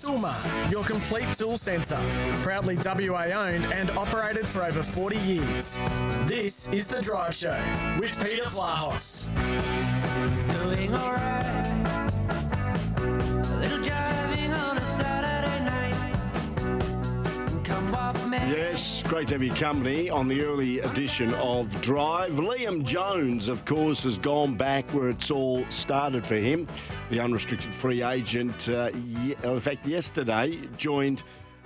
Toolmart, your complete tool centre. Proudly WA owned and operated for over 40 years. This is The Drive Show with Peter Vlahos. Doing alright. Yes, great to have your company on the early edition of Drive. Liam Jones, of course, has gone back where it's all started for him. The unrestricted free agent, uh, ye- in fact, yesterday joined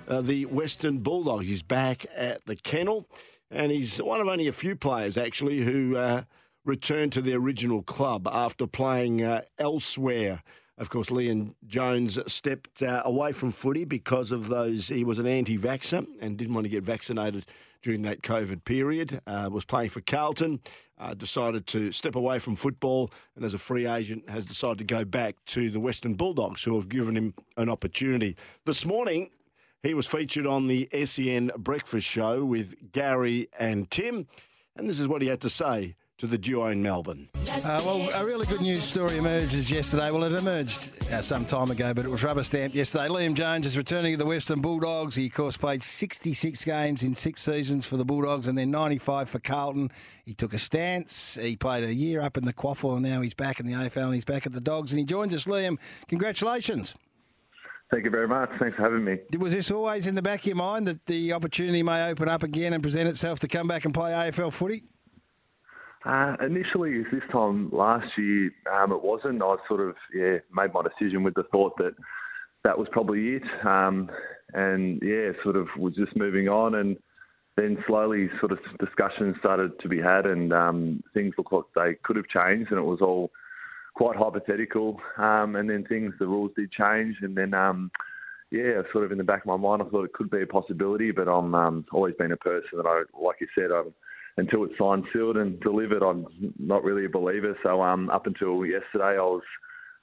uh, the Western Bulldogs. He's back at the kennel, and he's one of only a few players, actually, who uh, returned to their original club after playing uh, elsewhere. Of course, Liam Jones stepped uh, away from footy because of those. He was an anti-vaxxer and didn't want to get vaccinated during that COVID period. Uh, was playing for Carlton, uh, decided to step away from football, and as a free agent, has decided to go back to the Western Bulldogs, who have given him an opportunity. This morning, he was featured on the SEN Breakfast Show with Gary and Tim, and this is what he had to say to the duo in Melbourne. Uh, well, a really good news story emerges yesterday. Well, it emerged uh, some time ago, but it was rubber stamped yesterday. Liam Jones is returning to the Western Bulldogs. He, of course, played 66 games in six seasons for the Bulldogs and then 95 for Carlton. He took a stance. He played a year up in the Quaffle, and now he's back in the AFL and he's back at the Dogs. And he joins us, Liam. Congratulations. Thank you very much. Thanks for having me. Was this always in the back of your mind that the opportunity may open up again and present itself to come back and play AFL footy? Uh, initially, this time last year, um, it wasn't. I sort of yeah made my decision with the thought that that was probably it, um, and yeah, sort of was just moving on, and then slowly, sort of discussions started to be had, and um, things looked like they could have changed, and it was all quite hypothetical. Um, and then things, the rules did change, and then um, yeah, sort of in the back of my mind, I thought it could be a possibility, but I'm um, always been a person that I, like you said, I'm until it's signed, sealed, and delivered, I'm not really a believer. So um, up until yesterday, I was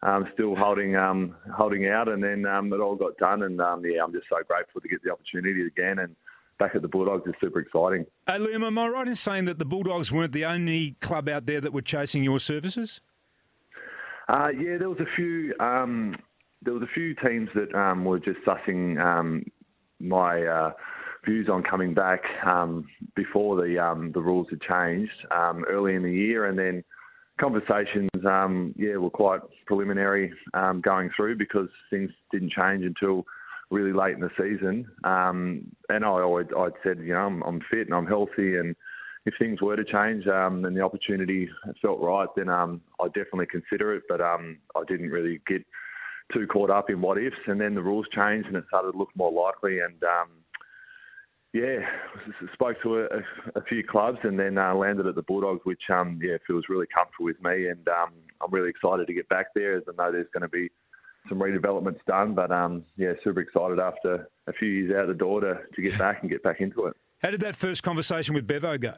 um, still holding um, holding out, and then um, it all got done. And um, yeah, I'm just so grateful to get the opportunity again. And back at the Bulldogs is super exciting. Hey, Liam, am I right in saying that the Bulldogs weren't the only club out there that were chasing your services? Uh, yeah, there was a few. Um, there was a few teams that um, were just sussing um, my uh, views on coming back um, before the um, the rules had changed um, early in the year, and then conversations, um, yeah, were quite preliminary um, going through because things didn't change until really late in the season. Um, and I always I'd said, you know, I'm, I'm fit and I'm healthy, and if things were to change and the opportunity felt right, then I'd definitely consider it. But I didn't really get too caught up in what ifs, and then the rules changed and it started to look more likely. And yeah, spoke to a, a few clubs and then uh, landed at the Bulldogs, which um, yeah feels really comfortable with me, and um, I'm really excited to get back there. As I know there's going to be some redevelopments done, but um, yeah, super excited after a few years out the door to, to get back and get back into it. How did that first conversation with Bevo go?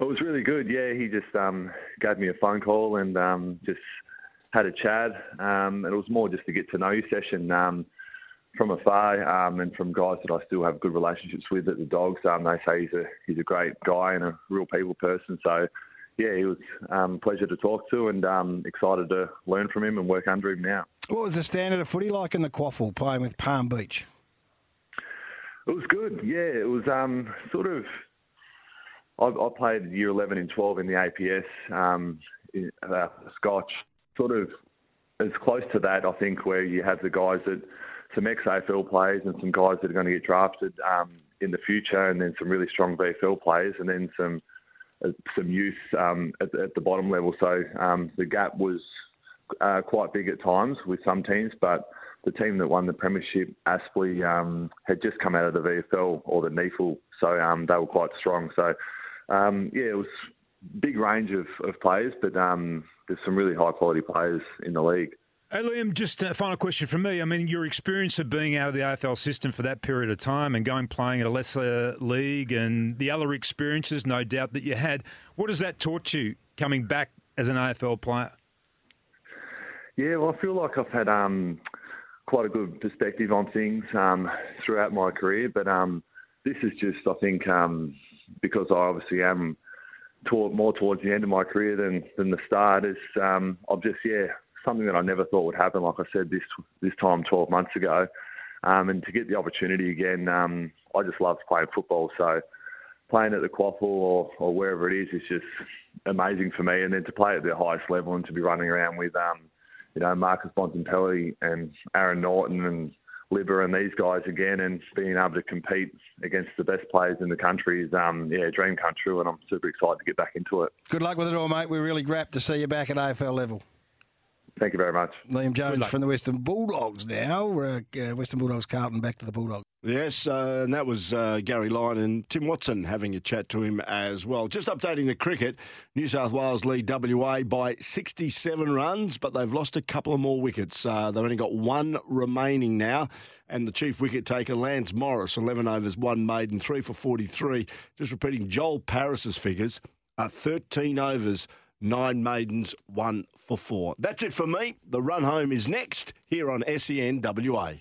It was really good. Yeah, he just um, gave me a phone call and um, just had a chat. Um, and it was more just a get to know you session um, from afar um, and from guys that I still have good relationships with at the Dogs. Um, they say he's a he's a great guy and a real people person. So yeah, he was um, a pleasure to talk to and um, excited to learn from him and work under him now. What was the standard of footy like in the Quaffle playing with Palm Beach? It was good. Yeah, it was um, sort of. I, I played year 11 and 12 in the APS, um, in, uh, Scotch. Sort of as close to that, I think, where you have the guys that some ex AFL players and some guys that are going to get drafted um, in the future, and then some really strong VFL players, and then some uh, some youth um, at, at the bottom level. So um, the gap was uh, quite big at times with some teams, but the team that won the premiership, Aspley, um, had just come out of the VFL or the NEAFL, so um, they were quite strong. So um, yeah, it was big range of, of players, but um, there's some really high quality players in the league. Hey, Liam, just a final question from me. I mean, your experience of being out of the AFL system for that period of time and going playing at a lesser league and the other experiences, no doubt, that you had, what has that taught you coming back as an AFL player? Yeah, well, I feel like I've had um, quite a good perspective on things um, throughout my career, but um, this is just, I think, um, because I obviously am toward, more towards the end of my career than, than the start, is um, I've just, yeah, something that I never thought would happen. Like I said, this this time 12 months ago, um, and to get the opportunity again, um, I just love playing football. So playing at the Quaffle or, or wherever it is is just amazing for me. And then to play at the highest level and to be running around with, um, you know, Marcus Bontempelli and Aaron Naughton and Libba and these guys again, and being able to compete against the best players in the country is, um, yeah, dream come true. And I'm super excited to get back into it. Good luck with it all, mate. We're really grapped to see you back at AFL level. Thank you very much. Liam Jones from the Western Bulldogs now. Uh, uh, Western Bulldogs, Carlton, back to the Bulldogs. Yes, uh, and that was uh, Gary Lyon and Tim Watson having a chat to him as well. Just updating the cricket, New South Wales lead WA by 67 runs, but they've lost a couple of more wickets. Uh, they've only got one remaining now, and the chief wicket taker, Lance Morris, 11 overs, one maiden, three for 43. Just repeating Joel Paris's figures, uh, 13 overs, nine maidens, one for four. That's it for me. The run home is next here on SEN WA.